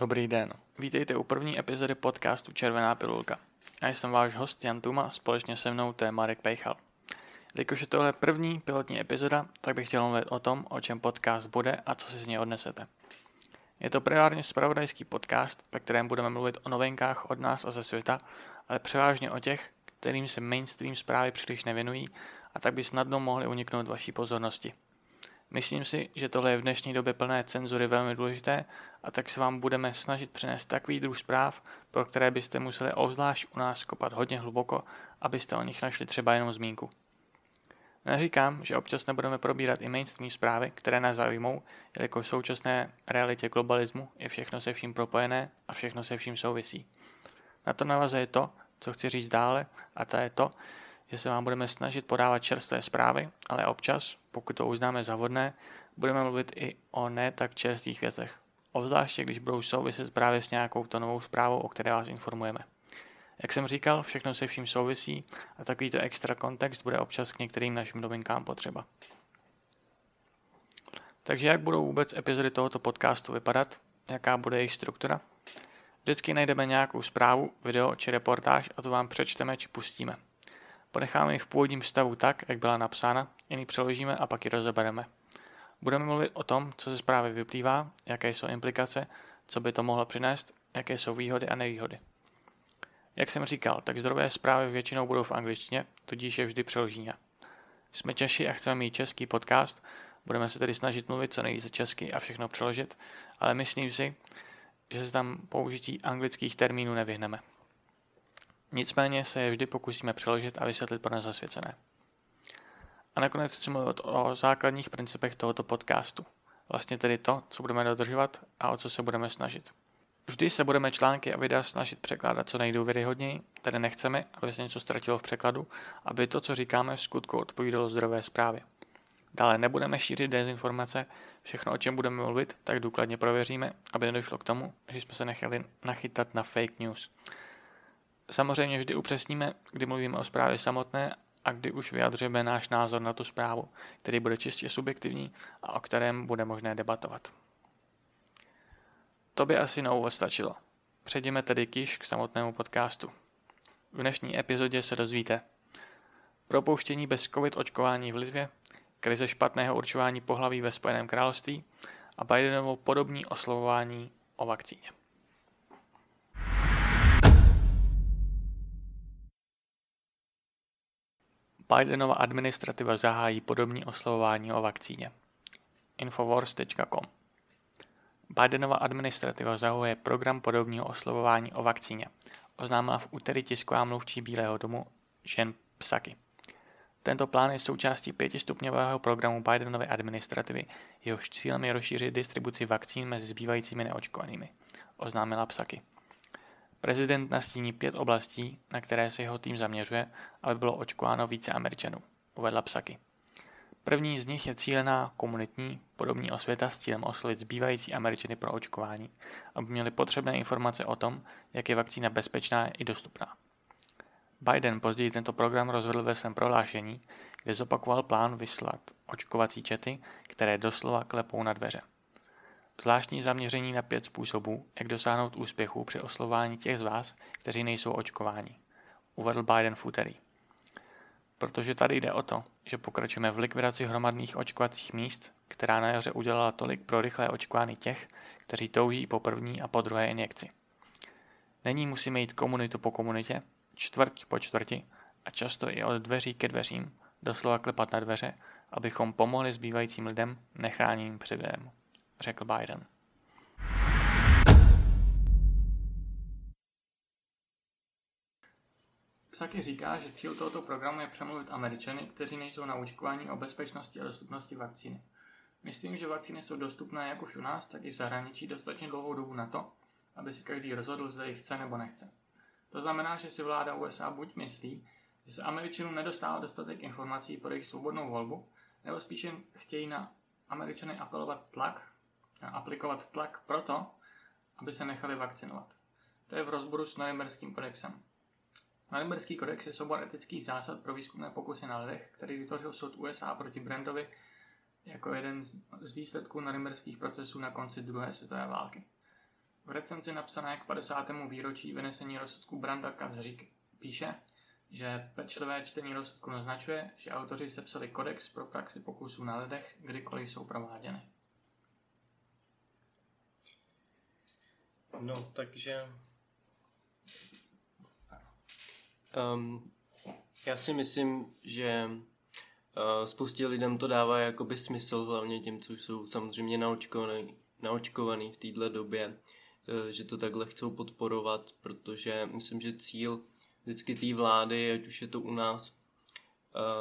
Dobrý den, vítejte u první epizody podcastu Červená pilulka. Já jsem váš host Jan Tuma, společně se mnou to je Marek Pejchal. Jelikož je tohle první pilotní epizoda, tak bych chtěl mluvit o tom, o čem podcast bude a co si z něj odnesete. Je to primárně spravodajský podcast, ve kterém budeme mluvit o novinkách od nás a ze světa, ale převážně o těch, kterým se mainstream zprávy příliš nevěnují a tak by snadno mohly uniknout vaší pozornosti. Myslím si, že tohle je v dnešní době plné cenzury velmi důležité a tak se vám budeme snažit přinést takový druh zpráv, pro které byste museli obzvlášť u nás kopat hodně hluboko, abyste o nich našli třeba jenom zmínku. Neříkám, že občas nebudeme probírat i mainstream zprávy, které nás zajímou, jelikož v současné realitě globalismu je všechno se vším propojené a všechno se vším souvisí. Na to navazuje to, co chci říct dále, a to je to, že se vám budeme snažit podávat čerstvé zprávy, ale občas, pokud to uznáme za vhodné, budeme mluvit i o ne tak čerstvých věcech. Obzvláště, když budou souviset právě s nějakou to novou zprávou, o které vás informujeme. Jak jsem říkal, všechno se vším souvisí a takovýto extra kontext bude občas k některým našim novinkám potřeba. Takže jak budou vůbec epizody tohoto podcastu vypadat? Jaká bude jejich struktura? Vždycky najdeme nějakou zprávu, video či reportáž a to vám přečteme či pustíme. Ponecháme ji v původním stavu tak, jak byla napsána, jen ji přeložíme a pak ji rozebereme. Budeme mluvit o tom, co ze zprávy vyplývá, jaké jsou implikace, co by to mohlo přinést, jaké jsou výhody a nevýhody. Jak jsem říkal, tak zdrové zprávy většinou budou v angličtině, tudíž je vždy přeložíme. Jsme Češi a chceme mít český podcast, budeme se tedy snažit mluvit co nejvíce česky a všechno přeložit, ale myslím si, že se tam použití anglických termínů nevyhneme. Nicméně se je vždy pokusíme přeložit a vysvětlit pro nezasvěcené. A nakonec chci mluvit o základních principech tohoto podcastu. Vlastně tedy to, co budeme dodržovat a o co se budeme snažit. Vždy se budeme články a videa snažit překládat co nejdůvěryhodněji, tedy nechceme, aby se něco ztratilo v překladu, aby to, co říkáme, v skutku odpovídalo zdrové zprávě. Dále nebudeme šířit dezinformace, všechno, o čem budeme mluvit, tak důkladně prověříme, aby nedošlo k tomu, že jsme se nechali nachytat na fake news. Samozřejmě vždy upřesníme, kdy mluvíme o zprávě samotné a kdy už vyjadřujeme náš názor na tu zprávu, který bude čistě subjektivní a o kterém bude možné debatovat. To by asi na úvod stačilo. Přejdeme tedy kiš k samotnému podcastu. V dnešní epizodě se dozvíte propouštění bez covid očkování v Litvě, krize špatného určování pohlaví ve Spojeném království a Bidenovo podobní oslovování o vakcíně. Bidenova administrativa zahájí podobní oslovování o vakcíně. Infowars.com Bidenova administrativa zahuje program podobního oslovování o vakcíně. Oznámila v úterý tisková mluvčí Bílého domu Jen Psaki. Tento plán je součástí pětistupňového programu Bidenovy administrativy, jehož cílem je rozšířit distribuci vakcín mezi zbývajícími neočkovanými, oznámila Psaki. Prezident nastíní pět oblastí, na které se jeho tým zaměřuje, aby bylo očkováno více Američanů, uvedla Psaky. První z nich je cílená komunitní podobní osvěta s cílem oslovit zbývající Američany pro očkování, aby měli potřebné informace o tom, jak je vakcína bezpečná i dostupná. Biden později tento program rozvedl ve svém prohlášení, kde zopakoval plán vyslat očkovací čety, které doslova klepou na dveře. Zvláštní zaměření na pět způsobů, jak dosáhnout úspěchu při oslování těch z vás, kteří nejsou očkováni, uvedl Biden v úterý. Protože tady jde o to, že pokračujeme v likvidaci hromadných očkovacích míst, která na jaře udělala tolik pro rychlé očkování těch, kteří touží po první a po druhé injekci. Není musíme jít komunitu po komunitě, čtvrť po čtvrti a často i od dveří ke dveřím, doslova klepat na dveře, abychom pomohli zbývajícím lidem nechráněným předem řekl Biden. Psaky říká, že cíl tohoto programu je přemluvit Američany, kteří nejsou naučkováni o bezpečnosti a dostupnosti vakcíny. Myslím, že vakcíny jsou dostupné jak už u nás, tak i v zahraničí dostatečně dlouhou dobu na to, aby si každý rozhodl, zda jich chce nebo nechce. To znamená, že si vláda USA buď myslí, že se Američanům nedostává dostatek informací pro jejich svobodnou volbu, nebo spíše chtějí na Američany apelovat tlak, aplikovat tlak proto, aby se nechali vakcinovat. To je v rozboru s Norimberským kodexem. Norimberský kodex je soubor etických zásad pro výzkumné pokusy na lidech, který vytvořil soud USA proti Brandovi jako jeden z výsledků norimberských procesů na konci druhé světové války. V recenzi napsané k 50. výročí vynesení rozsudku Branda Kazřík píše, že pečlivé čtení rozsudku naznačuje, že autoři sepsali kodex pro praxi pokusů na lidech, kdykoliv jsou prováděny. No, takže... Um, já si myslím, že uh, spoustě lidem to dává jakoby smysl, hlavně těm, co jsou samozřejmě naočkovaný, naočkovaný v této době, uh, že to takhle chcou podporovat, protože myslím, že cíl vždycky té vlády, ať už je to u nás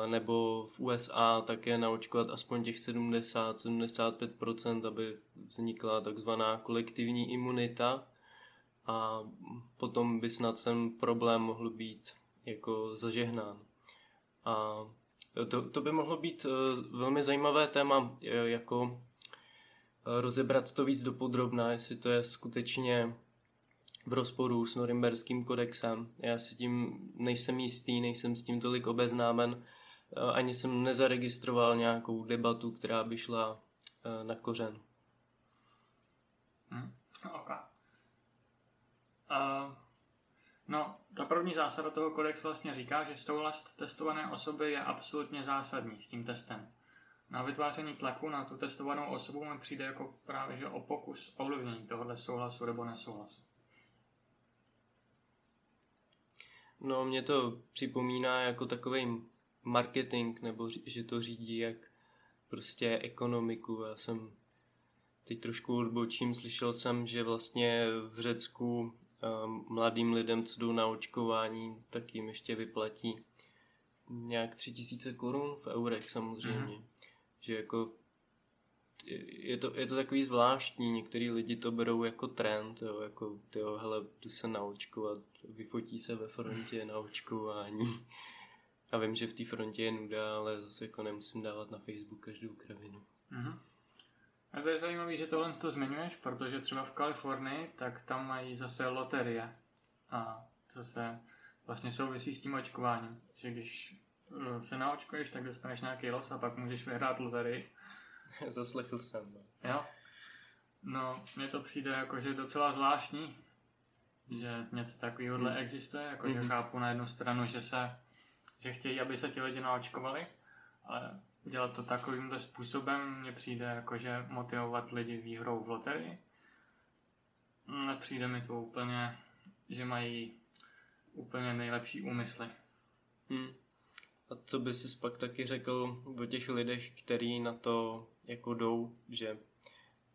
nebo v USA, tak je naočkovat aspoň těch 70-75%, aby vznikla takzvaná kolektivní imunita a potom by snad ten problém mohl být jako zažehnán. A to, to by mohlo být uh, velmi zajímavé téma, jako uh, rozebrat to víc dopodrobná, jestli to je skutečně v rozporu s Norimberským kodexem. Já si tím nejsem jistý, nejsem s tím tolik obeznámen, uh, ani jsem nezaregistroval nějakou debatu, která by šla na kořen. Hmm. Okay. Uh, no, ta první zásada toho kodexu vlastně říká, že souhlas testované osoby je absolutně zásadní s tím testem. Na vytváření tlaku na tu testovanou osobu mi přijde jako právě že o pokus ovlivnění tohohle souhlasu nebo nesouhlasu. No, mě to připomíná jako takový marketing, nebo že to řídí jak prostě ekonomiku. Já jsem teď trošku odbočím, slyšel jsem, že vlastně v Řecku mladým lidem, co jdou na očkování, tak jim ještě vyplatí nějak tři tisíce korun v eurech samozřejmě. Mm. Že jako je to, je to takový zvláštní, některý lidi to berou jako trend, jo, jako tyjo, hele, jdu se naočkovat, vyfotí se ve frontě na očkování. A vím, že v té frontě je nuda, ale zase jako nemusím dávat na Facebook každou kravinu. Mm-hmm. A to je zajímavé, že tohle to zmiňuješ, protože třeba v Kalifornii, tak tam mají zase loterie. A co se vlastně souvisí s tím očkováním. Že když eh, se naočkuješ, tak dostaneš nějaký los a pak můžeš vyhrát loterii. Zaslechl jsem. No. Jo. No, mně to přijde jako, že docela zvláštní, že něco takového mm. existuje, jako mm-hmm. chápu na jednu stranu, že se, že chtějí, aby se ti lidi naočkovali, ale dělat to takovýmhle způsobem mně přijde jakože motivovat lidi výhrou v loterii. Nepřijde mi to úplně, že mají úplně nejlepší úmysly. Hmm. A co by si pak taky řekl o těch lidech, kteří na to jako jdou, že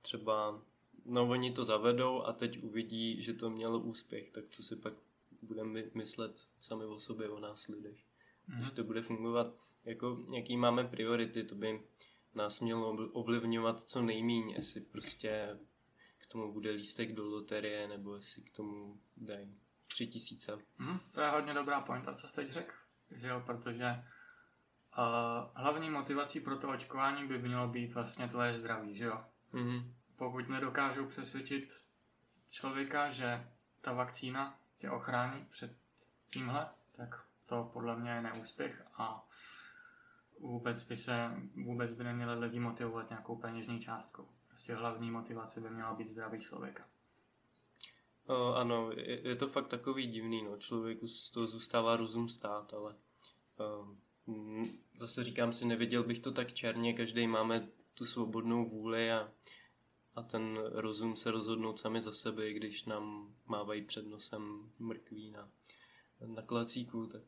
třeba no oni to zavedou a teď uvidí, že to mělo úspěch, tak to si pak budeme myslet sami o sobě, o nás lidech. Mm-hmm. Když to bude fungovat jako jaký máme priority, to by nás mělo ovlivňovat co nejmíň, jestli prostě k tomu bude lístek do loterie, nebo jestli k tomu dají tři tisíce. Hmm, to je hodně dobrá pointa, co jste teď řekl, že jo, protože hlavní motivací pro to očkování by mělo být vlastně tvoje zdraví, že jo. Mm-hmm. Pokud nedokážou přesvědčit člověka, že ta vakcína tě ochrání před tímhle, tak to podle mě je neúspěch a vůbec by se, vůbec by neměli lidi motivovat nějakou peněžní částkou. Prostě hlavní motivace by měla být zdraví člověka. O, ano, je, je to fakt takový divný, no. Člověku z toho zůstává rozum stát, ale o, zase říkám si, neviděl bych to tak černě, každý máme tu svobodnou vůli a, a ten rozum se rozhodnout sami za sebe, když nám mávají před nosem mrkví na, na klacíku, tak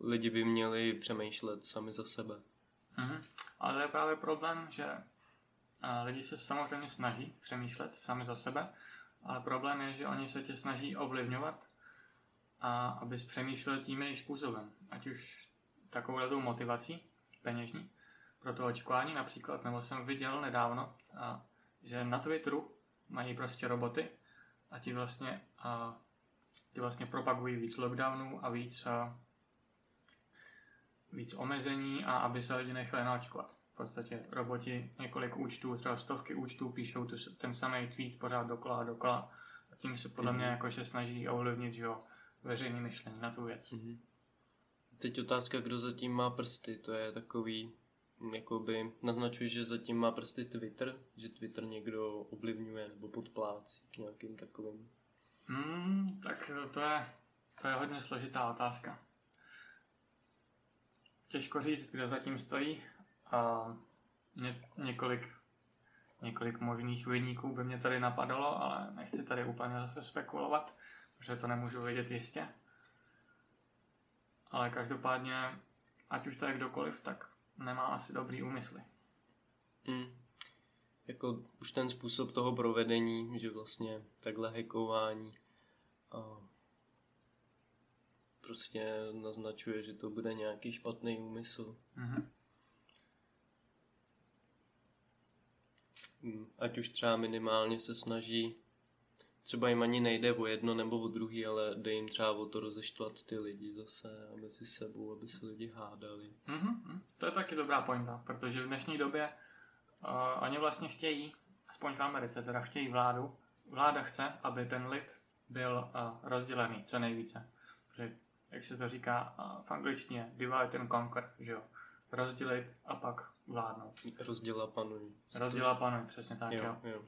lidi by měli přemýšlet sami za sebe. Mhm. Ale to je právě problém, že lidi se samozřejmě snaží přemýšlet sami za sebe, ale problém je, že oni se tě snaží ovlivňovat a abys přemýšlel tím jejich způsobem. Ať už takovou motivací peněžní pro to očkování například, nebo jsem viděl nedávno, a, že na Twitteru mají prostě roboty a ti vlastně, a, ti vlastně propagují víc lockdownů a víc a, víc omezení a aby se lidi nechali naočkovat. V podstatě roboti několik účtů, třeba stovky účtů píšou tu, ten samý tweet pořád dokola a dokola. A tím se podle mě mhm. jakože snaží ovlivnit že jo, veřejné myšlení na tu věc. Mm-hmm. Teď otázka, kdo zatím má prsty, to je takový jakoby naznačuje, že zatím má prostě Twitter, že Twitter někdo ovlivňuje nebo podplácí k nějakým takovým. Hmm, tak to je, to je hodně složitá otázka. Těžko říct, kdo zatím stojí. A ně, několik, několik možných vyníků by mě tady napadalo, ale nechci tady úplně zase spekulovat, protože to nemůžu vědět jistě. Ale každopádně, ať už to je kdokoliv, tak nemá asi dobrý úmysly. Hmm. Jako už ten způsob toho provedení, že vlastně takhle hackování a prostě naznačuje, že to bude nějaký špatný úmysl. Mm-hmm. Ať už třeba minimálně se snaží, třeba jim ani nejde o jedno nebo o druhý, ale jde jim třeba o to rozeštvat ty lidi zase mezi sebou, aby se lidi hádali. Mm-hmm. To je taky dobrá pointa, protože v dnešní době uh, oni vlastně chtějí, aspoň v Americe teda chtějí vládu, vláda chce, aby ten lid byl uh, rozdělený co nejvíce. Protože, jak se to říká uh, v angličtině, divide and conquer, že jo? Rozdělit a pak vládnout. Rozděla panuj. Rozděla panuj, přesně tak, jo. jo. jo.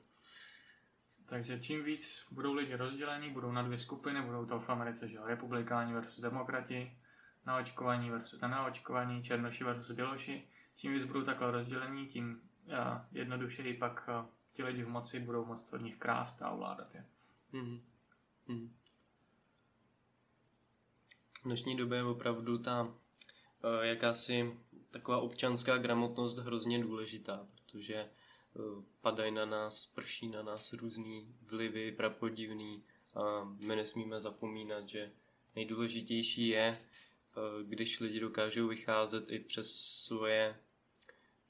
Takže čím víc budou lidi rozdělení, budou na dvě skupiny, budou to v Americe, že republikáni versus demokrati, naočkovaní versus nenaočkovaní, černoši versus běloši. Čím víc budou takhle rozdělení, tím uh, jednodušeji pak uh, ti lidi v moci budou moct od nich krást a ovládat je. Mm-hmm. Mm-hmm. V dnešní době je opravdu ta uh, jakási taková občanská gramotnost hrozně důležitá, protože padají na nás, prší na nás různý vlivy, prapodivný a my nesmíme zapomínat, že nejdůležitější je, uh, když lidi dokážou vycházet i přes svoje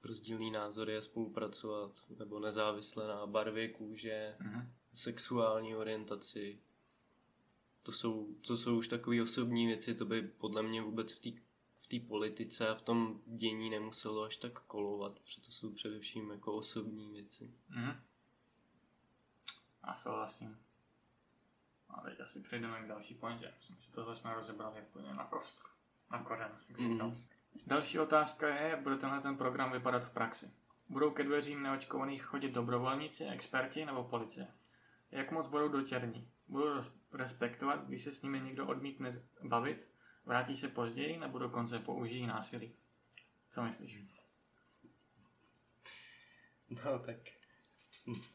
rozdílné názory a spolupracovat, nebo nezávisle na barvě kůže, mm-hmm. sexuální orientaci. To jsou, to jsou už takové osobní věci, to by podle mě vůbec v té v té politice a v tom dění nemuselo až tak kolovat, protože to jsou především jako osobní věci. Mm. A souhlasím. A teď asi přejdeme k další pointě. Myslím, že tohle jsme rozebrali úplně na kost, na kořen. Mm. Další otázka je, jak bude tenhle ten program vypadat v praxi. Budou ke dveřím neočkovaných chodit dobrovolníci, experti nebo policie? Jak moc budou dotěrní? Budou respektovat, když se s nimi někdo odmítne bavit? Vrátí se později nebo dokonce použijí násilí? Co myslíš? No tak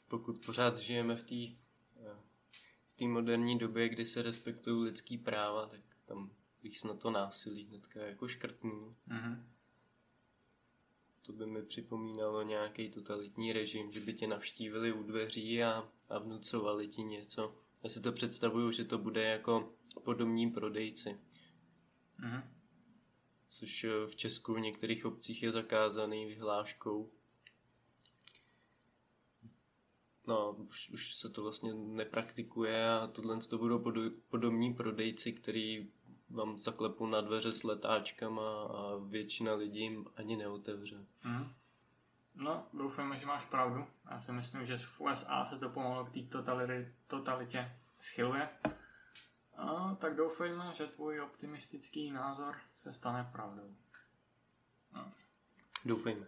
pokud pořád žijeme v té v té moderní době, kdy se respektují lidský práva, tak tam bych na to násilí hnedka jako škrtnul. Mm-hmm. To by mi připomínalo nějaký totalitní režim, že by tě navštívili u dveří a, a vnucovali ti něco. Já si to představuju, že to bude jako podobní prodejci. Mm-hmm. Což eh, v Česku v některých obcích je zakázaný vyhláškou. No, už, už se to vlastně nepraktikuje a tohle to budou podobní prodejci, který vám zaklepu na dveře s letáčkama a většina lidí jim ani neotevře. Mm. No, doufám, že máš pravdu. Já si myslím, že v USA se to pomalu k té totalitě schyluje. A tak doufejme, že tvůj optimistický názor se stane pravdou. No. Doufejme.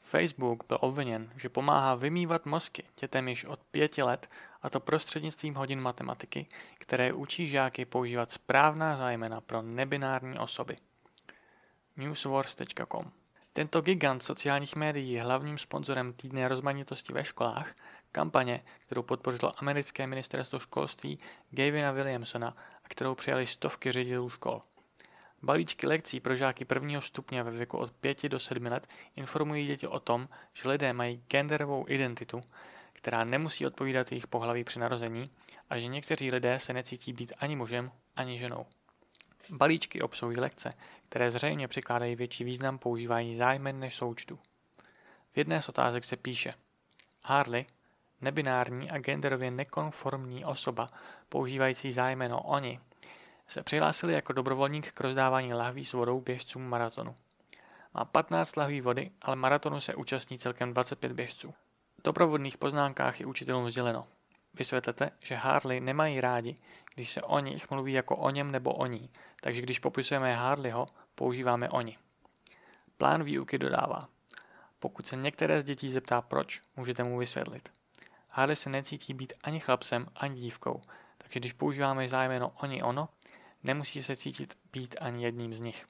Facebook byl obviněn, že pomáhá vymývat mozky dětem již od pěti let, a to prostřednictvím hodin matematiky, které učí žáky používat správná zájmena pro nebinární osoby. newswars.com tento gigant sociálních médií je hlavním sponzorem týdne rozmanitosti ve školách, kampaně, kterou podpořilo americké ministerstvo školství Gavina Williamsona a kterou přijali stovky ředitelů škol. Balíčky lekcí pro žáky prvního stupně ve věku od 5 do 7 let informují děti o tom, že lidé mají genderovou identitu, která nemusí odpovídat jejich pohlaví při narození a že někteří lidé se necítí být ani mužem, ani ženou. Balíčky obsahují lekce, které zřejmě přikládají větší význam používání zájmen než součtu. V jedné z otázek se píše Harley, nebinární a genderově nekonformní osoba používající zájmeno oni, se přihlásili jako dobrovolník k rozdávání lahví s vodou běžcům maratonu. Má 15 lahví vody, ale maratonu se účastní celkem 25 běžců. V doprovodných poznámkách je učitelům vzděleno. Vysvětlete, že Harley nemají rádi, když se o nich mluví jako o něm nebo o ní, takže když popisujeme Harleyho, používáme oni. Plán výuky dodává. Pokud se některé z dětí zeptá proč, můžete mu vysvětlit. Harley se necítí být ani chlapcem, ani dívkou, takže když používáme zájmeno oni ono, nemusí se cítit být ani jedním z nich.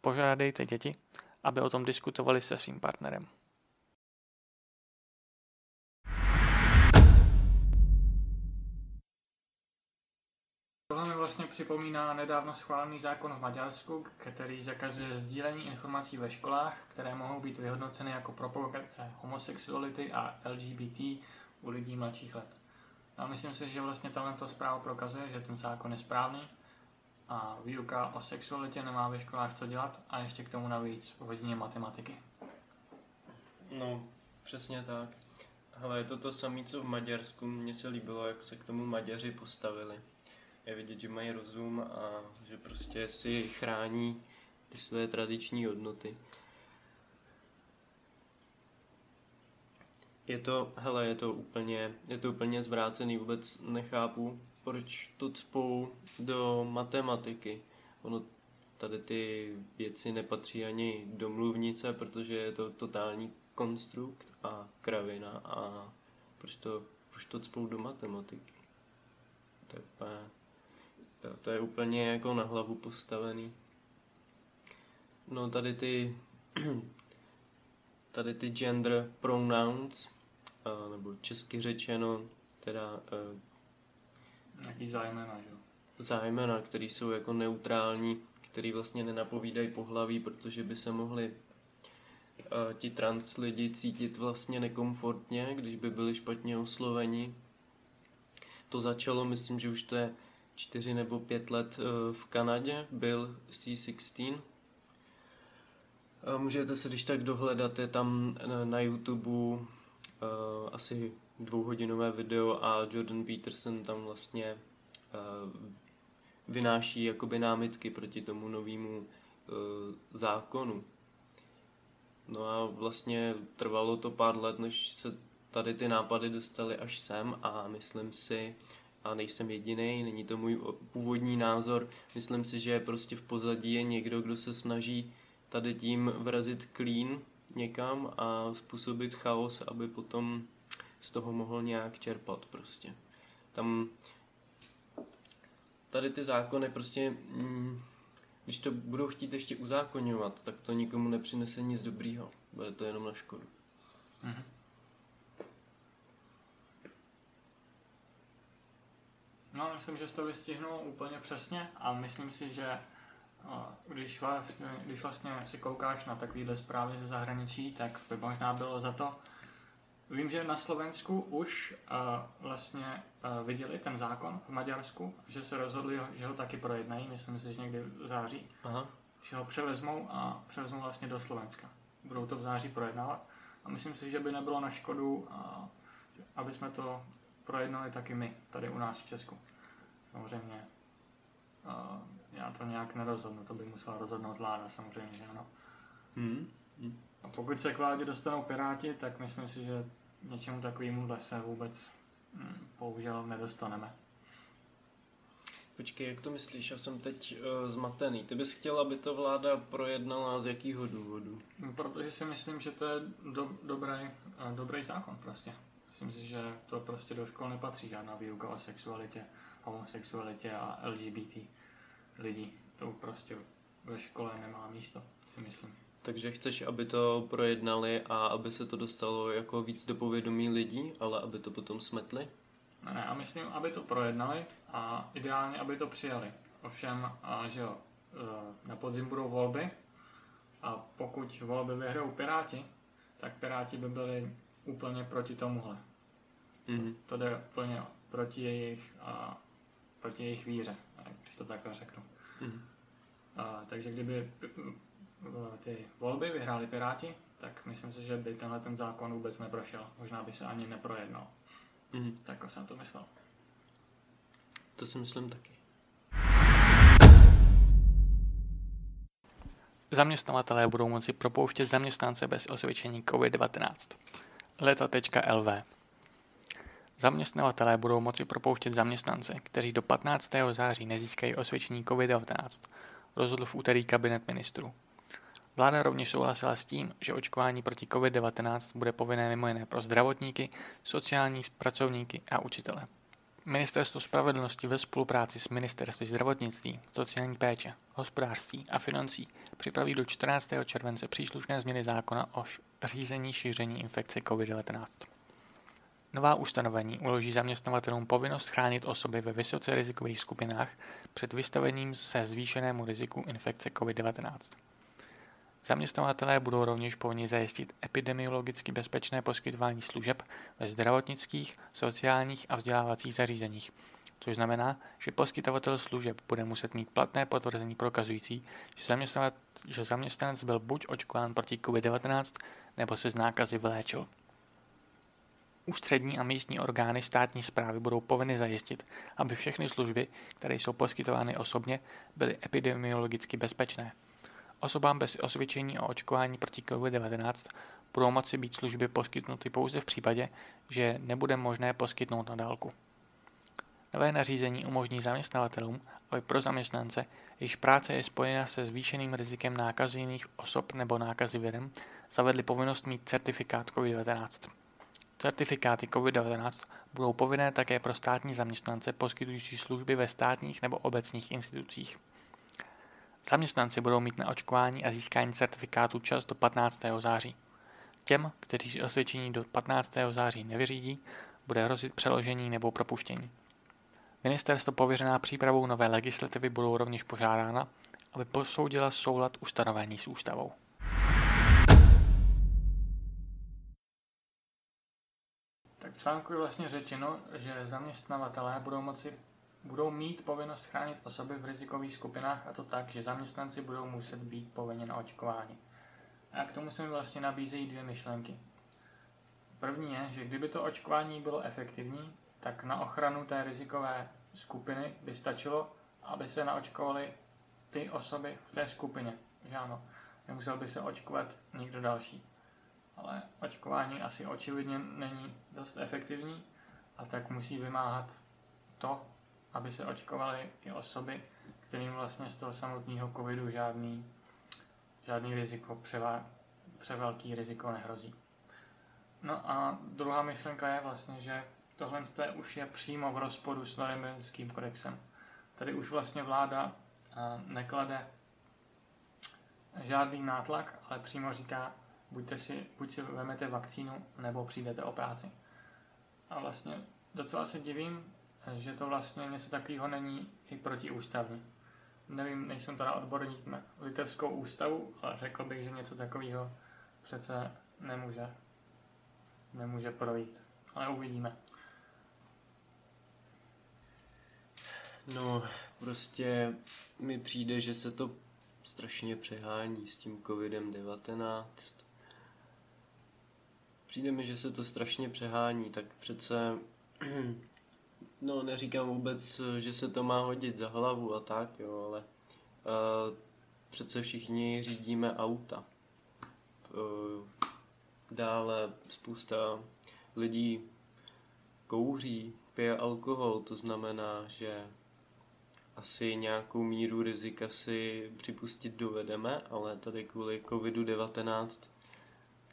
Požádejte děti, aby o tom diskutovali se svým partnerem. Tohle mi vlastně připomíná nedávno schválený zákon v Maďarsku, který zakazuje sdílení informací ve školách, které mohou být vyhodnoceny jako propagace homosexuality a LGBT u lidí mladších let. A myslím si, že vlastně tato zpráva prokazuje, že ten zákon je správný a výuka o sexualitě nemá ve školách co dělat a ještě k tomu navíc v hodině matematiky. No, přesně tak. Ale je to to samé, co v Maďarsku. Mně se líbilo, jak se k tomu Maďaři postavili. Je vidět, že mají rozum a že prostě si chrání ty své tradiční hodnoty. Je to, hele, je to úplně, je to úplně zvrácený, vůbec nechápu, proč to cpou do matematiky. Ono tady ty věci nepatří ani do mluvnice, protože je to totální konstrukt a kravina a proč to, proč to cpou do matematiky. To je úplně, to je úplně jako na hlavu postavený. No tady ty tady ty gender pronouns, nebo česky řečeno, teda Nějaký zájmena, že jo? Zájmena, které jsou jako neutrální, který vlastně nenapovídají pohlaví, protože by se mohli uh, ti trans lidi cítit vlastně nekomfortně, když by byli špatně osloveni. To začalo, myslím, že už to je čtyři nebo pět let uh, v Kanadě, byl C16. Uh, můžete se když tak dohledat, je tam na, na YouTube asi dvouhodinové video a Jordan Peterson tam vlastně vynáší jakoby námitky proti tomu novému zákonu. No a vlastně trvalo to pár let, než se tady ty nápady dostaly až sem a myslím si, a nejsem jediný, není to můj původní názor, myslím si, že prostě v pozadí je někdo, kdo se snaží tady tím vrazit klín někam a způsobit chaos, aby potom z toho mohl nějak čerpat prostě. Tam tady ty zákony prostě, mm, když to budou chtít ještě uzákonňovat, tak to nikomu nepřinese nic dobrýho. Bude to jenom na škodu. Mm-hmm. No, myslím, že to vystihnul úplně přesně a myslím si, že když vlastně, když vlastně si koukáš na takovýhle zprávy ze zahraničí, tak by možná bylo za to Vím, že na Slovensku už uh, vlastně uh, viděli ten zákon v Maďarsku, že se rozhodli, že ho taky projednají, myslím si, že někdy v září, Aha. že ho převezmou a převezmou vlastně do Slovenska. Budou to v září projednávat a myslím si, že by nebylo na škodu, uh, aby jsme to projednali taky my, tady u nás v Česku. Samozřejmě uh, já to nějak nerozhodnu, to by musela rozhodnout vláda, samozřejmě, že ano. Hmm. A pokud se k vládě dostanou Piráti, tak myslím si, že něčemu takovému se vůbec hm, bohužel nedostaneme. Počkej, jak to myslíš? Já jsem teď uh, zmatený. Ty bys chtěl, aby to vláda projednala z jakého důvodu? No, protože si myslím, že to je do, dobrý, uh, dobrý zákon prostě. Myslím si, že to prostě do škol nepatří žádná výuka o sexualitě, homosexualitě a LGBT lidí. To prostě ve škole nemá místo, si myslím. Takže chceš, aby to projednali a aby se to dostalo jako víc do povědomí lidí, ale aby to potom smetli? Ne, ne, a myslím, aby to projednali a ideálně, aby to přijali. Ovšem, a, že jo, e, na podzim budou volby a pokud volby vyhrajou Piráti, tak Piráti by byli úplně proti tomuhle. Mm-hmm. To, to jde úplně proti jejich, a, proti jejich víře, když to takhle řeknu. Mm-hmm. A, takže kdyby ty volby vyhráli Piráti, tak myslím si, že by tenhle ten zákon vůbec neprošel. Možná by se ani neprojednal. Mm. Tak jsem to myslel. To si myslím taky. Zaměstnavatelé budou moci propouštět zaměstnance bez osvědčení COVID-19. Leta.lv Zaměstnavatelé budou moci propouštět zaměstnance, kteří do 15. září nezískají osvědčení COVID-19, rozhodl v úterý kabinet ministrů. Vláda rovněž souhlasila s tím, že očkování proti COVID-19 bude povinné mimo jiné pro zdravotníky, sociální pracovníky a učitele. Ministerstvo spravedlnosti ve spolupráci s ministerstvy zdravotnictví, sociální péče, hospodářství a financí připraví do 14. července příslušné změny zákona o řízení šíření infekce COVID-19. Nová ustanovení uloží zaměstnavatelům povinnost chránit osoby ve vysoce rizikových skupinách před vystavením se zvýšenému riziku infekce COVID-19. Zaměstnavatelé budou rovněž povinni zajistit epidemiologicky bezpečné poskytování služeb ve zdravotnických, sociálních a vzdělávacích zařízeních, což znamená, že poskytovatel služeb bude muset mít platné potvrzení prokazující, že, že zaměstnanec byl buď očkován proti COVID-19 nebo se z nákazy vyléčil. Ústřední a místní orgány státní zprávy budou povinny zajistit, aby všechny služby, které jsou poskytovány osobně, byly epidemiologicky bezpečné. Osobám bez osvědčení o očkování proti COVID-19 budou moci být služby poskytnuty pouze v případě, že nebude možné poskytnout na dálku. Nové nařízení umožní zaměstnavatelům, aby pro zaměstnance, jejichž práce je spojena se zvýšeným rizikem nákazy jiných osob nebo nákazy vědem, zavedli povinnost mít certifikát COVID-19. Certifikáty COVID-19 budou povinné také pro státní zaměstnance poskytující služby ve státních nebo obecních institucích. Zaměstnanci budou mít na očkování a získání certifikátu čas do 15. září. Těm, kteří si osvědčení do 15. září nevyřídí, bude hrozit přeložení nebo propuštění. Ministerstvo pověřená přípravou nové legislativy budou rovněž požádána, aby posoudila soulad ustanovení s ústavou. Článku je vlastně řečeno, že zaměstnavatelé budou moci budou mít povinnost chránit osoby v rizikových skupinách a to tak, že zaměstnanci budou muset být povinni na očkování. A k tomu se mi vlastně nabízejí dvě myšlenky. První je, že kdyby to očkování bylo efektivní, tak na ochranu té rizikové skupiny by stačilo, aby se naočkovaly ty osoby v té skupině. Že ano, nemusel by se očkovat někdo další. Ale očkování asi očividně není dost efektivní a tak musí vymáhat to, aby se očkovaly i osoby, kterým vlastně z toho samotného covidu žádný, žádný riziko, převá, převelký riziko nehrozí. No a druhá myšlenka je vlastně, že tohle už je přímo v rozporu s Norimberským kodexem. Tady už vlastně vláda neklade žádný nátlak, ale přímo říká, buďte si, buď si vezmete vakcínu, nebo přijdete o práci. A vlastně docela se divím, že to vlastně něco takového není i protiústavní. Nevím, nejsem teda odborník na litevskou ústavu, ale řekl bych, že něco takového přece nemůže, nemůže projít. Ale uvidíme. No, prostě mi přijde, že se to strašně přehání s tím covidem-19. Přijde mi, že se to strašně přehání, tak přece No, neříkám vůbec, že se to má hodit za hlavu a tak, jo, ale uh, přece všichni řídíme auta. Uh, dále spousta lidí kouří, pije alkohol, to znamená, že asi nějakou míru rizika si připustit dovedeme, ale tady kvůli COVID-19,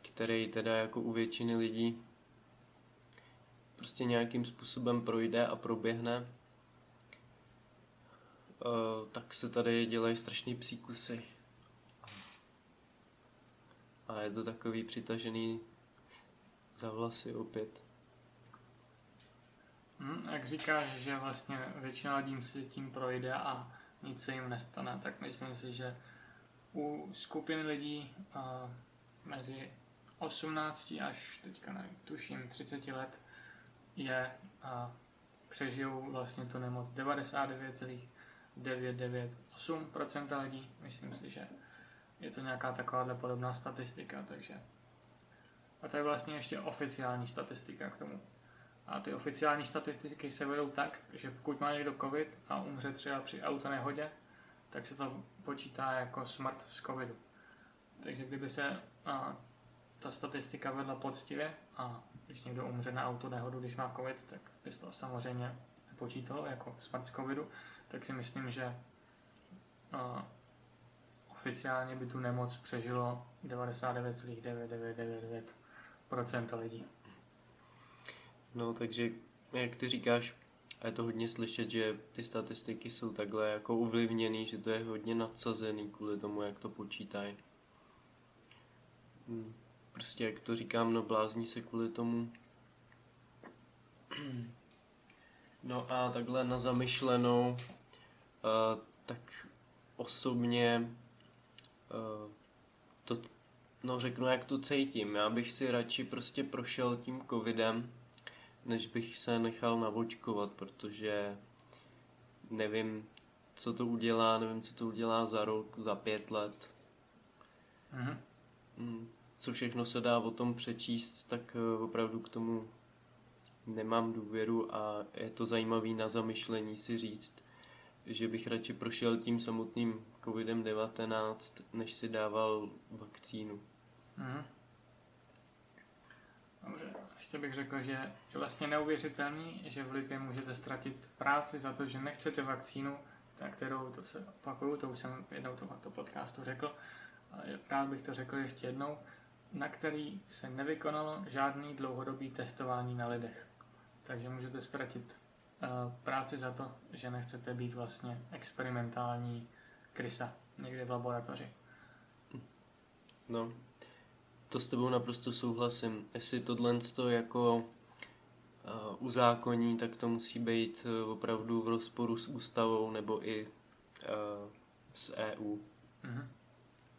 který teda jako u většiny lidí prostě nějakým způsobem projde a proběhne, uh, tak se tady dělají strašný psíkusy. A je to takový přitažený za vlasy opět. Hmm, jak říkáš, že vlastně většina lidí si tím projde a nic se jim nestane, tak myslím si, že u skupiny lidí uh, mezi 18 až teďka nevím, tuším 30 let je a přežijou vlastně tu nemoc 99,998% lidí. Myslím si, že je to nějaká takováhle podobná statistika, takže a to je vlastně ještě oficiální statistika k tomu. A ty oficiální statistiky se vedou tak, že pokud má někdo covid a umře třeba při autonehodě, tak se to počítá jako smrt z covidu. Takže kdyby se a, ta statistika vedla poctivě a když někdo umře na autonehodu, když má covid, tak by to samozřejmě nepočítalo jako smrt z covidu, tak si myslím, že uh, oficiálně by tu nemoc přežilo 99,9999% lidí. No, takže jak ty říkáš, a je to hodně slyšet, že ty statistiky jsou takhle jako ovlivněný, že to je hodně nadsazený kvůli tomu, jak to počítají. Hmm. Prostě jak to říkám, no blázní se kvůli tomu. No a takhle na zamyšlenou, uh, tak osobně uh, to, no řeknu, jak to cítím. Já bych si radši prostě prošel tím covidem, než bych se nechal navočkovat, protože nevím, co to udělá, nevím, co to udělá za rok, za pět let. Mm-hmm. Co všechno se dá o tom přečíst, tak eh, opravdu k tomu nemám důvěru a je to zajímavý na zamyšlení si říct, že bych radši prošel tím samotným COVID-19, než si dával vakcínu. Mm-hmm. Dobře, ještě bych řekl, že je vlastně neuvěřitelný, že v Litvě můžete ztratit práci za to, že nechcete vakcínu, na kterou, to se opakuju, to už jsem jednou tohoto podcastu řekl, ale rád bych to řekl ještě jednou, na který se nevykonalo žádný dlouhodobý testování na lidech. Takže můžete ztratit uh, práci za to, že nechcete být vlastně experimentální krysa někde v laboratoři. No, to s tebou naprosto souhlasím. Jestli tohle to jako uh, uzákoní, tak to musí být uh, opravdu v rozporu s ústavou nebo i s EU. Mm-hmm.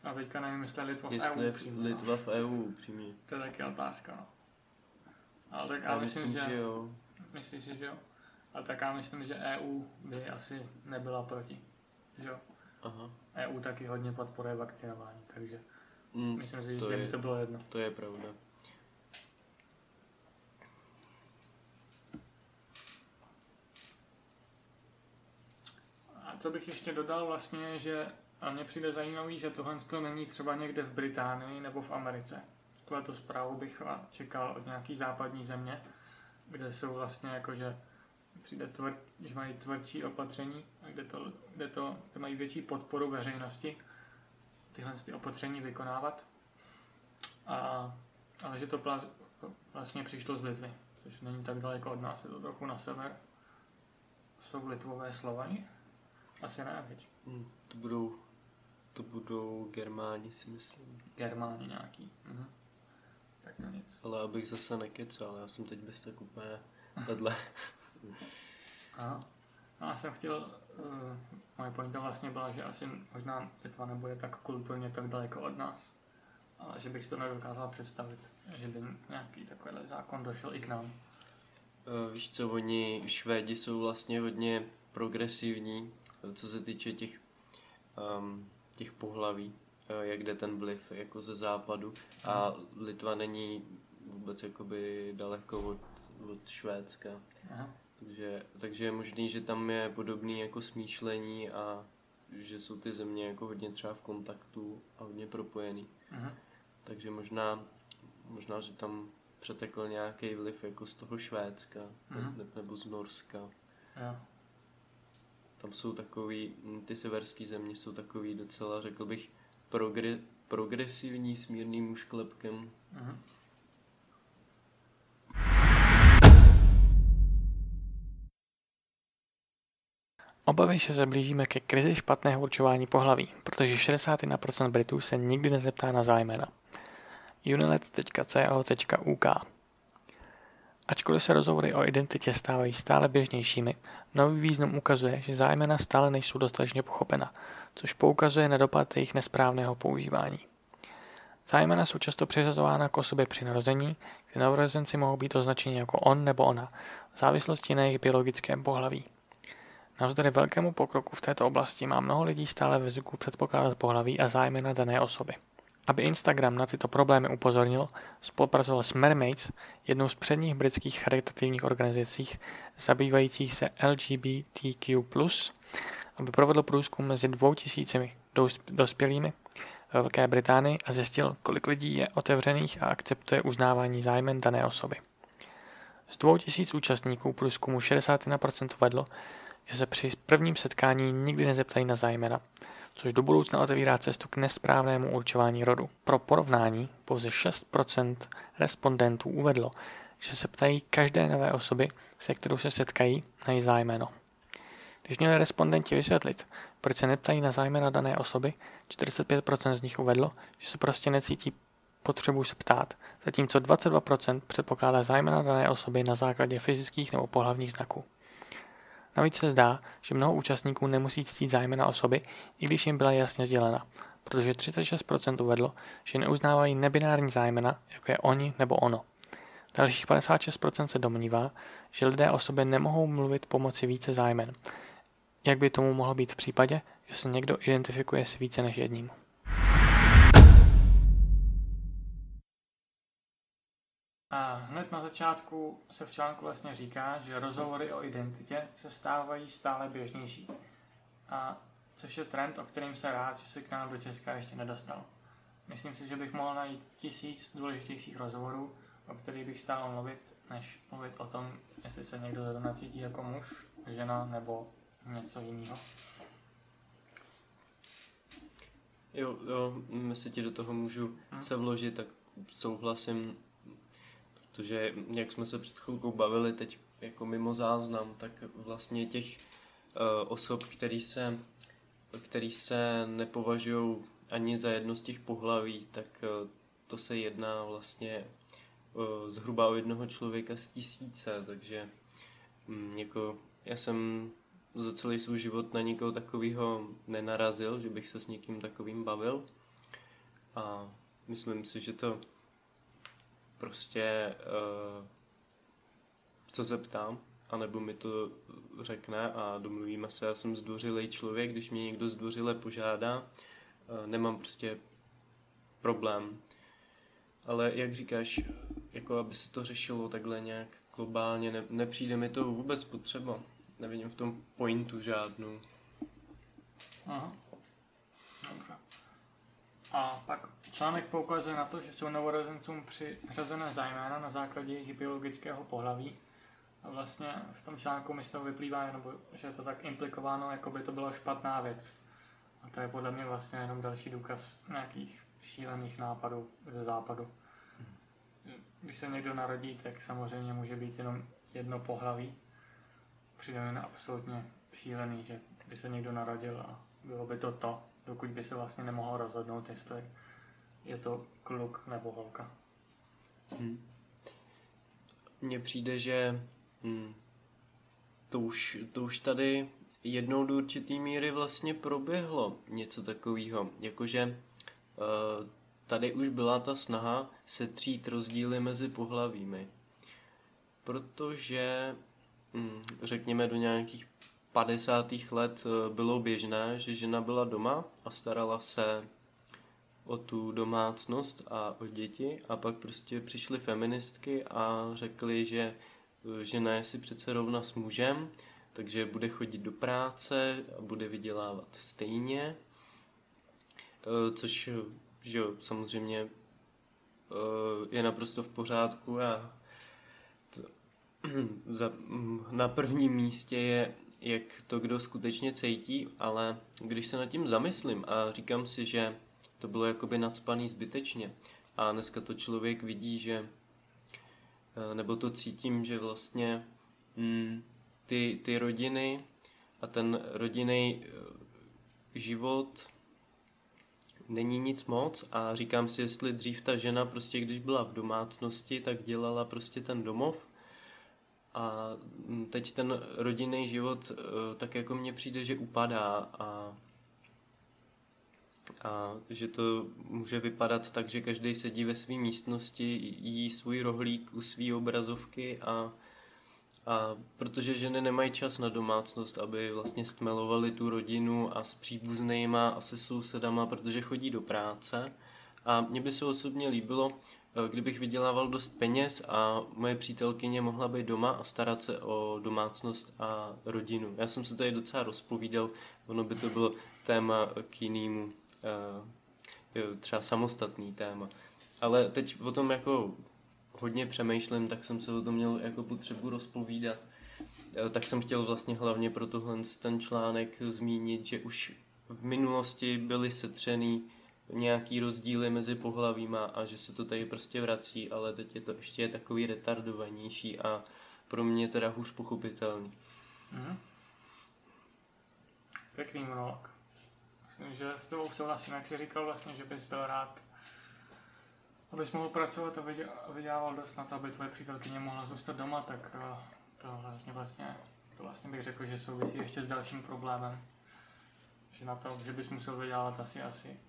A teďka nevím, jestli Litva v jestli EU přímě. Litva v EU přímě. To je taky otázka, no. Ale tak já, já myslím, myslím, že, že jo. Myslíš si, že jo? Ale tak já myslím, že EU by asi nebyla proti. Že jo? Aha. EU taky hodně podporuje vakcinování, takže Mm, Myslím si, že mi to bylo jedno. To je pravda. A co bych ještě dodal vlastně, že a mně přijde zajímavý, že tohle to není třeba někde v Británii nebo v Americe. Tuhle tu zprávu bych čekal od nějaký západní země, kde jsou vlastně jakože přijde tvr, že mají tvrdší opatření, kde, to, kde, to, kde mají větší podporu veřejnosti tyhle ty opatření vykonávat. A, ale že to pla, vlastně přišlo z Litvy, což není tak daleko od nás, je to trochu na sever. Jsou Litvové Slovani? Asi ne, viď? Hmm, to budou, to budou Germáni, si myslím. Germáni nějaký. Mhm. Tak to nic. Ale abych zase nekecal, já jsem teď bez tak úplně vedle. Aha. No, já jsem chtěl uh, moje pointa vlastně byla, že asi možná Litva nebude tak kulturně tak daleko od nás, ale že bych si to nedokázal představit, že by nějaký takovýhle zákon došel i k nám. Uh, víš co, oni Švédi jsou vlastně hodně progresivní, co se týče těch, um, těch pohlaví, uh, jak jde ten vliv jako ze západu a mhm. Litva není vůbec jakoby daleko od, od Švédska. Aha. Takže, takže je možný, že tam je podobný jako smýšlení a že jsou ty země jako hodně třeba v kontaktu a hodně propojený. Uh-huh. Takže možná, možná, že tam přetekl nějaký vliv jako z toho Švédska ne, nebo z Norska. Uh-huh. Tam jsou takový, ty severské země jsou takový docela, řekl bych, progre, progresivní s mírným ušklepkem. Uh-huh. Obavy, že se blížíme ke krizi špatného určování pohlaví, protože 61% Britů se nikdy nezeptá na zájmena. unilet.co.uk Ačkoliv se rozhovory o identitě stávají stále běžnějšími, nový význam ukazuje, že zájmena stále nejsou dostatečně pochopena, což poukazuje na dopad jejich nesprávného používání. Zájmena jsou často přiřazována k osobě při narození, kde novorozenci mohou být označeni jako on nebo ona, v závislosti na jejich biologickém pohlaví. Navzdory velkému pokroku v této oblasti má mnoho lidí stále ve zvyku předpokládat pohlaví a zájmy na dané osoby. Aby Instagram na tyto problémy upozornil, spolupracoval s Mermaids, jednou z předních britských charitativních organizací zabývajících se LGBTQ+, aby provedl průzkum mezi dvou tisícimi dospělými ve Velké Británii a zjistil, kolik lidí je otevřených a akceptuje uznávání zájmen dané osoby. Z 2000 účastníků průzkumu 61% vedlo, že se při prvním setkání nikdy nezeptají na zájmena, což do budoucna otevírá cestu k nesprávnému určování rodu. Pro porovnání pouze 6% respondentů uvedlo, že se ptají každé nové osoby, se kterou se setkají, na její zájmeno. Když měli respondenti vysvětlit, proč se neptají na zájmena dané osoby, 45% z nich uvedlo, že se prostě necítí potřebu se ptát, zatímco 22% předpokládá zájmena dané osoby na základě fyzických nebo pohlavních znaků. Navíc se zdá, že mnoho účastníků nemusí ctít zájmena osoby, i když jim byla jasně sdělena, protože 36% uvedlo, že neuznávají nebinární zájmena, jako je oni nebo ono. Dalších 56% se domnívá, že lidé o sobě nemohou mluvit pomocí více zájmen. Jak by tomu mohlo být v případě, že se někdo identifikuje s více než jedním? A hned na začátku se v článku vlastně říká, že rozhovory o identitě se stávají stále běžnější. A což je trend, o kterým se rád, že se k nám do Česka ještě nedostal. Myslím si, že bych mohl najít tisíc důležitějších rozhovorů, o kterých bych stále mluvit, než mluvit o tom, jestli se někdo zrovna cítí jako muž, žena nebo něco jiného. Jo, jo, jestli ti do toho můžu hmm. se vložit, tak souhlasím protože jak jsme se před chvilkou bavili teď jako mimo záznam, tak vlastně těch uh, osob, který se, který se nepovažují ani za jedno z těch pohlaví, tak uh, to se jedná vlastně uh, zhruba o jednoho člověka z tisíce, takže um, jako já jsem za celý svůj život na nikoho takového nenarazil, že bych se s někým takovým bavil. A myslím si, že to prostě uh, co se ptám, anebo mi to řekne a domluvíme se. Já jsem zdvořilý člověk, když mě někdo zdvořile požádá, uh, nemám prostě problém. Ale jak říkáš, jako aby se to řešilo takhle nějak globálně, ne, nepřijde mi to vůbec potřeba. Nevidím v tom pointu žádnou. Aha. Dobře. A pak článek poukazuje na to, že jsou novorozencům přiřazené zájména na základě jejich biologického pohlaví. A vlastně v tom článku mi z toho vyplývá, nebo, že je to tak implikováno, jako by to byla špatná věc. A to je podle mě vlastně jenom další důkaz nějakých šílených nápadů ze západu. Když se někdo narodí, tak samozřejmě může být jenom jedno pohlaví. Přijde mi absolutně šílený, že by se někdo narodil a bylo by to to, dokud by se vlastně nemohl rozhodnout, jestli je to kluk nebo holka. Hmm. Přijde, že hmm, to, už, to už tady jednou do určitý míry vlastně proběhlo něco takového, jakože uh, tady už byla ta snaha setřít rozdíly mezi pohlavími. Protože hmm, řekněme do nějakých 50. let eh, bylo běžné, že žena byla doma a starala se o tu domácnost a o děti. A pak prostě přišly feministky a řekly, že eh, žena je si přece rovna s mužem, takže bude chodit do práce a bude vydělávat stejně, eh, což že samozřejmě je naprosto v pořádku a to, na prvním místě je jak to kdo skutečně cítí, ale když se nad tím zamyslím a říkám si, že to bylo jakoby nadspaný zbytečně. A dneska to člověk vidí, že eh, nebo to cítím, že vlastně mm, ty, ty rodiny a ten rodinný eh, život není nic moc. A říkám si, jestli dřív ta žena prostě, když byla v domácnosti, tak dělala prostě ten domov. A teď ten rodinný život eh, tak jako mně přijde, že upadá. A, a že to může vypadat tak, že každý sedí ve své místnosti, jí svůj rohlík u své obrazovky a, a protože ženy nemají čas na domácnost, aby vlastně stmelovali tu rodinu a s příbuznýma a se sousedama, protože chodí do práce. A mně by se osobně líbilo, Eh, kdybych vydělával dost peněz a moje přítelkyně mohla být doma a starat se o domácnost a rodinu. Já jsem se tady docela rozpovídal, ono by to bylo téma k jinému třeba samostatný téma. Ale teď o tom jako hodně přemýšlím, tak jsem se o tom měl jako potřebu rozpovídat. Eh, tak jsem chtěl vlastně hlavně pro tohle ten článek zmínit, že už v minulosti byly setřený nějaký rozdíly mezi pohlavíma a že se to tady prostě vrací, ale teď je to ještě takový retardovanější a pro mě teda hůř pochopitelný. Mm-hmm. Pěkný monolog. Myslím, že s tebou souhlasím, jak jsi říkal vlastně, že bys byl rád, abys mohl pracovat a vydělával dost na to, aby tvoje přítelkyně mohla zůstat doma, tak eh, to vlastně, vlastně, to vlastně bych řekl, že souvisí ještě s dalším problémem. Že na to, že bys musel vydělat asi, asi,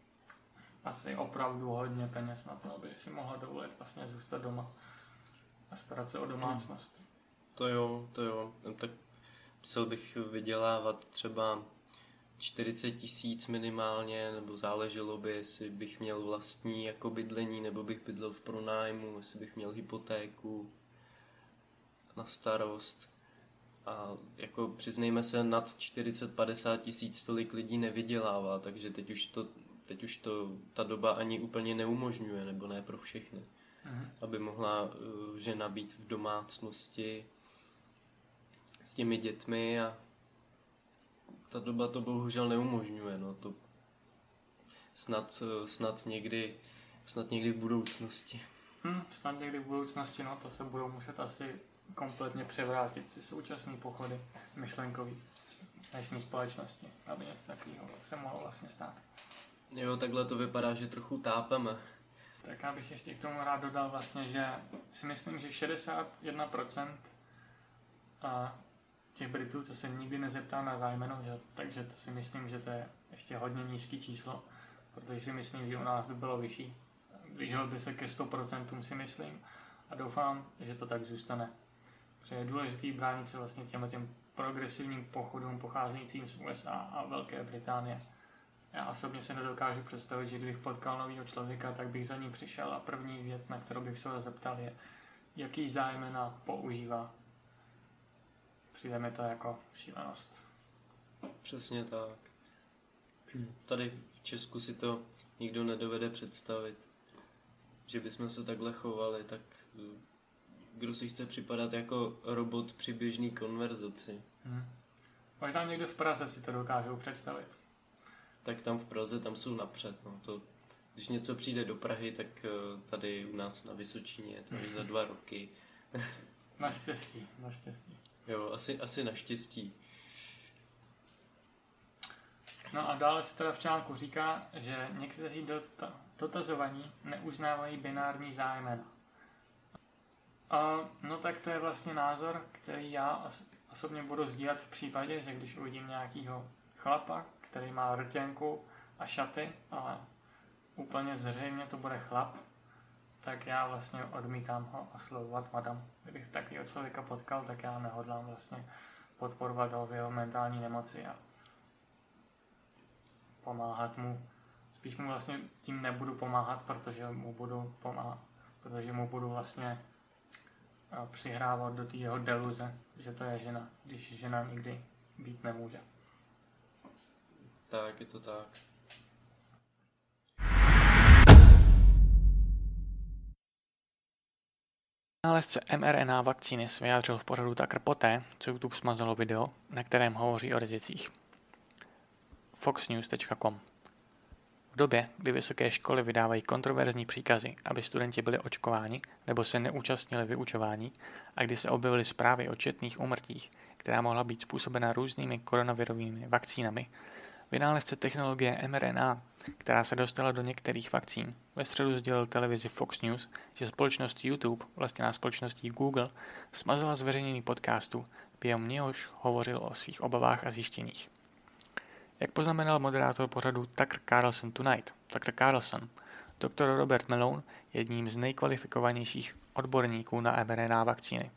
asi opravdu hodně peněz na to, aby si mohla dovolit vlastně zůstat doma a starat se o domácnost. To jo, to jo. Tak musel bych vydělávat třeba 40 tisíc minimálně, nebo záleželo by, jestli bych měl vlastní jako bydlení, nebo bych bydlel v pronájmu, jestli bych měl hypotéku na starost. A jako přiznejme se, nad 40-50 tisíc tolik lidí nevydělává, takže teď už to, teď už to ta doba ani úplně neumožňuje, nebo ne pro všechny. Mhm. Aby mohla uh, žena být v domácnosti s těmi dětmi a ta doba to bohužel neumožňuje, no to snad, snad někdy, snad někdy v budoucnosti. Hmm, snad někdy v budoucnosti, no to se budou muset asi kompletně převrátit ty současné pochody myšlenkový dnešní společnosti, aby něco takového se mohlo vlastně stát. Jo, takhle to vypadá, že trochu tápeme. Tak já bych ještě k tomu rád dodal vlastně, že si myslím, že 61% a těch Britů, co se nikdy nezeptá na zájmeno, že, takže to si myslím, že to je ještě hodně nízký číslo, protože si myslím, že u nás by bylo vyšší. Blížil by se ke 100% si myslím a doufám, že to tak zůstane. Protože je důležité bránit se vlastně těm, těm progresivním pochodům pocházejícím z USA a Velké Británie. Já osobně se nedokážu představit, že kdybych potkal nového člověka, tak bych za ním přišel a první věc, na kterou bych se zeptal, je, jaký zájmena používá Přijde mi to jako šílenost. Přesně tak. Tady v Česku si to nikdo nedovede představit. Že bychom se takhle chovali, tak eh, kdo si chce připadat jako robot při běžný konverzaci. Hmm. Možná někdo v Praze si to dokážou představit. Tak tam v Praze, tam jsou napřed. No. To, když něco přijde do Prahy, tak eh, tady u nás na Vysočině, to je za dva roky. naštěstí, naštěstí. Jo, asi, asi naštěstí. No a dále se teda v článku říká, že někteří dota- dotazovaní neuznávají binární zájmena. A, no tak to je vlastně názor, který já os- osobně budu sdílet v případě, že když uvidím nějakýho chlapa, který má rtěnku a šaty, ale úplně zřejmě to bude chlap, tak já vlastně odmítám ho oslovovat madam. Kdybych takového člověka potkal, tak já nehodlám vlastně podporovat ho v jeho mentální nemoci a pomáhat mu. Spíš mu vlastně tím nebudu pomáhat, protože mu budu pomáhat, protože mu budu vlastně eh, přihrávat do té jeho deluze, že to je žena, když žena nikdy být nemůže. Tak, je to tak. Nálezce mRNA vakcíny se vyjádřil v pořadu Tucker poté, co YouTube smazalo video, na kterém hovoří o rizicích. foxnews.com V době, kdy vysoké školy vydávají kontroverzní příkazy, aby studenti byli očkováni nebo se neúčastnili vyučování a kdy se objevily zprávy o četných úmrtích, která mohla být způsobena různými koronavirovými vakcínami, Vynálezce technologie mRNA, která se dostala do některých vakcín, ve středu sdělil televizi Fox News, že společnost YouTube, vlastně na společností Google, smazala zveřejnění podcastu, během něhož hovořil o svých obavách a zjištěních. Jak poznamenal moderátor pořadu Tucker Carlson Tonight, Tucker Carlson, doktor Robert Malone je jedním z nejkvalifikovanějších odborníků na mRNA vakcíny,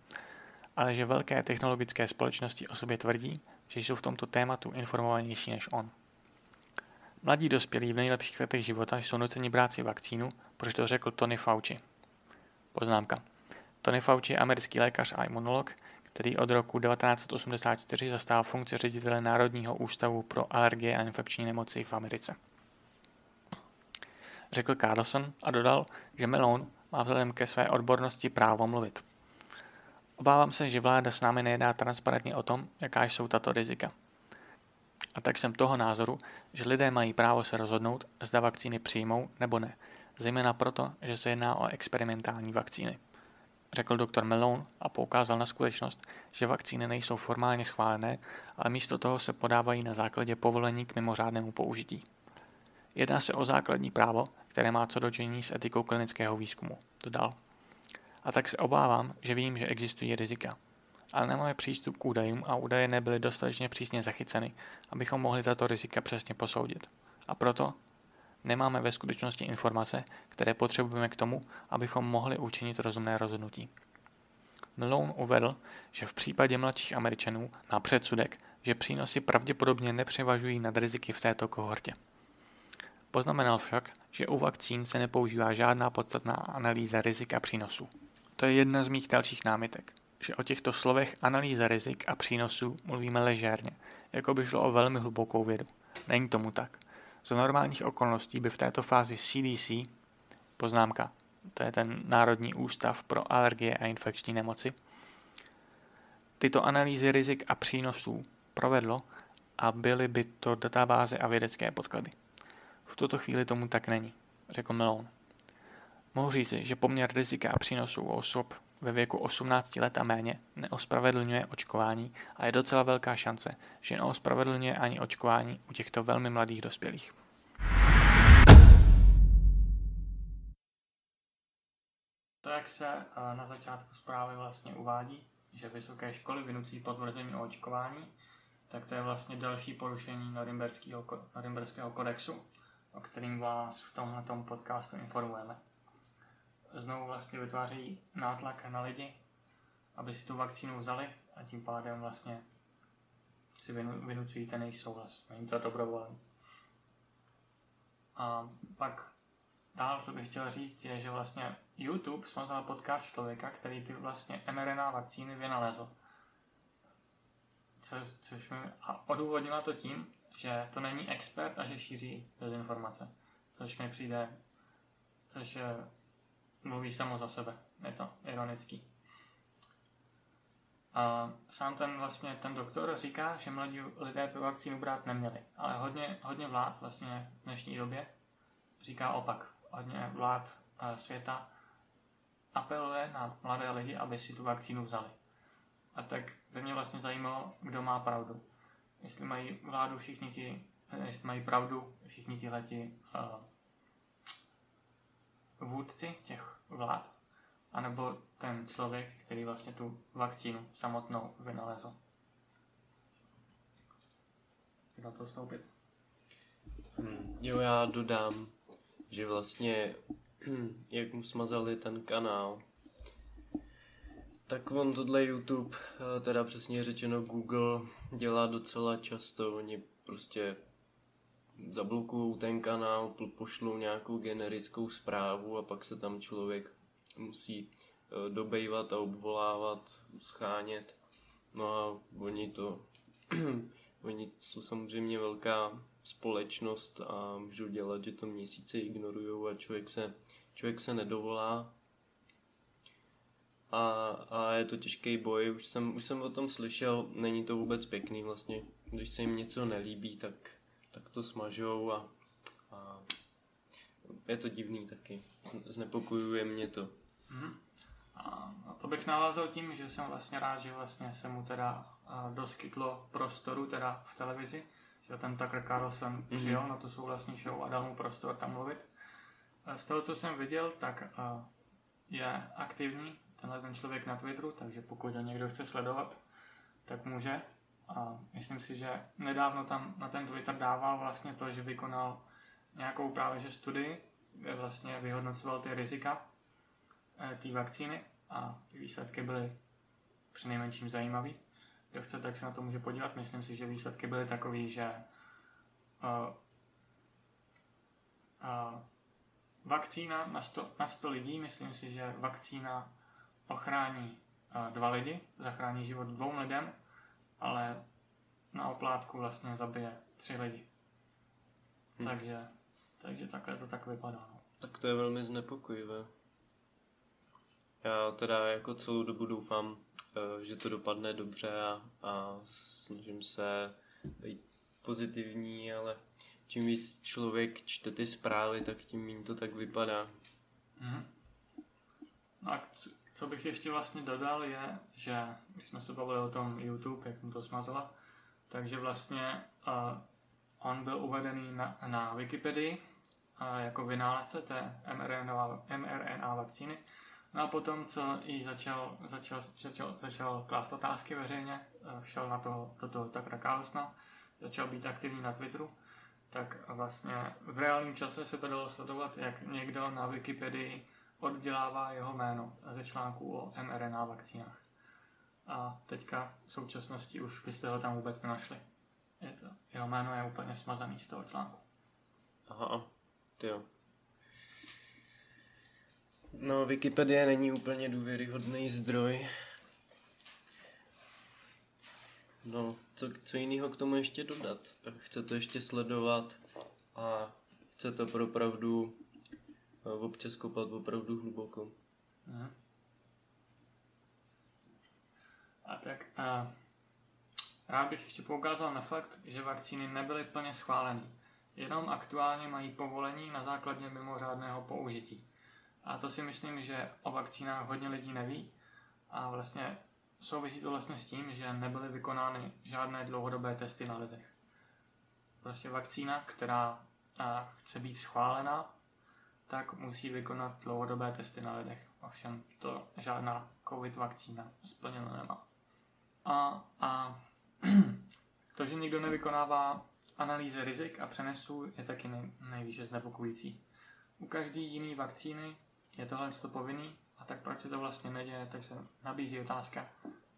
ale že velké technologické společnosti o sobě tvrdí, že jsou v tomto tématu informovanější než on. Mladí dospělí v nejlepších letech života jsou nuceni brát si vakcínu, protože to řekl Tony Fauci. Poznámka. Tony Fauci je americký lékař a imunolog, který od roku 1984 zastával funkci ředitele Národního ústavu pro alergie a infekční nemoci v Americe. řekl Carlson a dodal, že Malone má vzhledem ke své odbornosti právo mluvit. Obávám se, že vláda s námi nejedná transparentně o tom, jaká jsou tato rizika. A tak jsem toho názoru, že lidé mají právo se rozhodnout, zda vakcíny přijmou nebo ne, zejména proto, že se jedná o experimentální vakcíny. Řekl doktor Malone a poukázal na skutečnost, že vakcíny nejsou formálně schválené, ale místo toho se podávají na základě povolení k mimořádnému použití. Jedná se o základní právo, které má co dočení s etikou klinického výzkumu, dodal. A tak se obávám, že vím, že existují rizika. Ale nemáme přístup k údajům a údaje nebyly dostatečně přísně zachyceny, abychom mohli tato rizika přesně posoudit. A proto nemáme ve skutečnosti informace, které potřebujeme k tomu, abychom mohli učinit rozumné rozhodnutí. Malone uvedl, že v případě mladších Američanů má předsudek, že přínosy pravděpodobně nepřevažují nad riziky v této kohortě. Poznamenal však, že u vakcín se nepoužívá žádná podstatná analýza rizik a přínosů. To je jedna z mých dalších námitek, že o těchto slovech analýza rizik a přínosů mluvíme ležérně, jako by šlo o velmi hlubokou vědu. Není tomu tak. Za normálních okolností by v této fázi CDC, poznámka, to je ten Národní ústav pro alergie a infekční nemoci, tyto analýzy rizik a přínosů provedlo a byly by to databáze a vědecké podklady. V tuto chvíli tomu tak není, řekl Malone. Mohu říci, že poměr rizika a přínosů osob ve věku 18 let a méně neospravedlňuje očkování a je docela velká šance, že neospravedlňuje ani očkování u těchto velmi mladých dospělých. To, jak se eh, na začátku zprávy vlastně uvádí, že vysoké školy vynucí potvrzení o očkování, tak to je vlastně další porušení Norimberského kodexu, o kterým vás v tomhle podcastu informujeme znovu vlastně vytváří nátlak na lidi, aby si tu vakcínu vzali a tím pádem vlastně si vynucují ten jejich souhlas. Není to dobrovolné. A pak dál, co bych chtěl říct, je, že vlastně YouTube sponzoroval podcast člověka, který ty vlastně mRNA vakcíny vynalezl. Co, což mi a odůvodnila to tím, že to není expert a že šíří dezinformace. Což mi přijde, což je mluví samo za sebe. Je to ironický. A sám ten vlastně ten doktor říká, že mladí lidé by vakcínu brát neměli, ale hodně, hodně vlád vlastně v dnešní době říká opak. Hodně vlád eh, světa apeluje na mladé lidi, aby si tu vakcínu vzali. A tak by mě vlastně zajímalo, kdo má pravdu. Jestli mají vládu všichni ti, eh, jestli mají pravdu všichni tihleti uh, vůdci těch vlád, anebo ten člověk, který vlastně tu vakcínu samotnou vynalezl. Chci to vstoupit? Hmm, jo, já dodám, že vlastně, jak mu smazali ten kanál, tak on tohle YouTube, eh, teda přesně řečeno Google, dělá docela často. Oni prostě zablokují ten kanál, pošlou nějakou generickou zprávu a pak se tam člověk musí e, dobejvat a obvolávat, schánět. No a oni to, oni jsou samozřejmě velká společnost a můžou dělat, že to měsíce ignorují a člověk se, člověk se nedovolá. A, a je to těžký boj, už jsem, už jsem o tom slyšel, není to vůbec pěkný vlastně, když se jim něco nelíbí, tak tak to smažou a, a je to divný taky. Znepokojuje mě to. Mm-hmm. A to bych navázal tím, že jsem vlastně rád, že vlastně se mu teda doskytlo prostoru teda v televizi, že ten Tucker Carlson mm-hmm. přijel na tu souhlasní show a dal mu prostor tam mluvit. Z toho, co jsem viděl, tak je aktivní tenhle ten člověk na Twitteru, takže pokud ho někdo chce sledovat, tak může. A myslím si, že nedávno tam na ten Twitter dával vlastně to, že vykonal nějakou právě že studii, kde vlastně vyhodnocoval ty rizika eh, té vakcíny a ty výsledky byly přinejmenším zajímavý. Kdo chce, tak se na to může podívat. Myslím si, že výsledky byly takové, že uh, uh, vakcína na 100, na 100 lidí, myslím si, že vakcína ochrání uh, dva lidi, zachrání život dvou lidem ale na oplátku vlastně zabije tři lidi. Hmm. Takže, takže takhle to tak vypadá. No. Tak to je velmi znepokojivé. Já teda jako celou dobu doufám, eh, že to dopadne dobře a, a snažím se být pozitivní, ale čím víc člověk čte ty zprávy, tak tím méně to tak vypadá. Mm. No a co, bych ještě vlastně dodal je, že když jsme se bavili o tom YouTube, jak mu to smazala, takže vlastně uh, on byl uvedený na, na Wikipedii uh, jako vynálezce té mRNA, mRNA vakcíny. No a potom, co jí začal, začal, začal, začal klást otázky veřejně, uh, šel na to, do toho tak Carlsona, začal být aktivní na Twitteru, tak vlastně v reálném čase se to dalo sledovat, jak někdo na Wikipedii oddělává jeho jméno ze článku o mRNA vakcínách. A teďka v současnosti už byste ho tam vůbec nenašli. Je to, jeho jméno je úplně smazaný z toho článku. Aha, ty jo. No, Wikipedie není úplně důvěryhodný zdroj. No, co, co jiného k tomu ještě dodat? Chce to ještě sledovat a chce to opravdu občas kopat opravdu hluboko. Mhm. A tak a rád bych ještě poukázal na fakt, že vakcíny nebyly plně schváleny. Jenom aktuálně mají povolení na základě mimořádného použití. A to si myslím, že o vakcínách hodně lidí neví a vlastně souvisí to vlastně s tím, že nebyly vykonány žádné dlouhodobé testy na lidech. Prostě vakcína, která chce být schválena, tak musí vykonat dlouhodobé testy na lidech. Ovšem to žádná COVID vakcína splněno nemá. A, a to, že nikdo nevykonává analýzy rizik a přenesů, je taky nej, nejvíce znepokojící. U každé jiné vakcíny je tohle to povinný, a tak proč se to vlastně neděje, tak se nabízí otázka,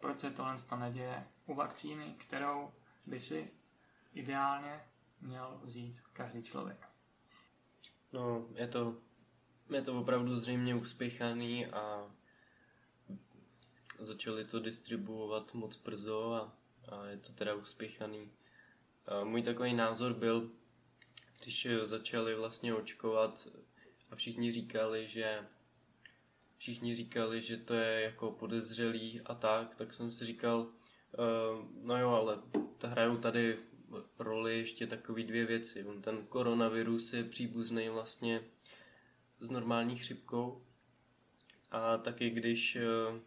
proč se tohle to neděje u vakcíny, kterou by si ideálně měl vzít každý člověk. No, je to, je to opravdu zřejmě uspěchaný a začali to distribuovat moc brzo a, a je to teda uspěchaný. A můj takový názor byl, když začali vlastně očkovat a všichni říkali, že všichni říkali, že to je jako podezřelý a tak, tak jsem si říkal, uh, no jo, ale hrajou tady roli ještě takové dvě věci. On ten koronavirus je příbuzný vlastně s normální chřipkou a taky když uh,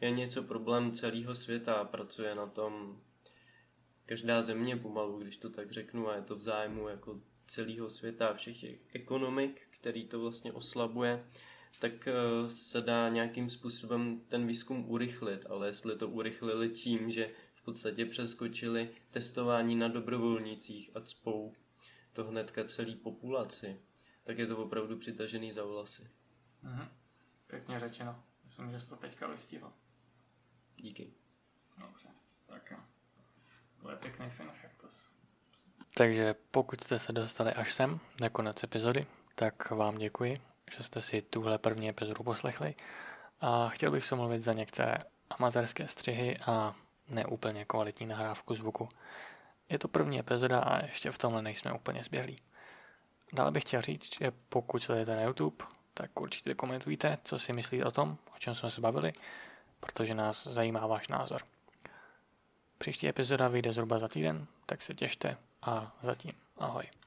je něco problém celého světa, pracuje na tom každá země pomalu, když to tak řeknu, a je to v zájmu jako celého světa a všech těch ekonomik, který to vlastně oslabuje, tak eh, se dá nějakým způsobem ten výzkum urychlit, ale jestli to urychlili tím, že podstatě přeskočili testování na dobrovolnících a cpou to hnedka celý populaci, tak je to opravdu přitažený za vlasy. Mhm. Pěkně řečeno. Myslím, že jsi to teďka vystihl. Díky. Dobře, tak jo. To je pěkný finish, jak to Takže pokud jste se dostali až sem, na konec epizody, tak vám děkuji že jste si tuhle první epizodu poslechli a chtěl bych se mluvit za některé amatérské střihy a neúplně kvalitní nahrávku zvuku. Je to první epizoda a ještě v tomhle nejsme úplně zběhlí. Dále bych chtěl říct, že pokud sledujete na YouTube, tak určitě komentujte, co si myslíte o tom, o čem jsme se bavili, protože nás zajímá váš názor. Příští epizoda vyjde zhruba za týden, tak se těšte a zatím ahoj.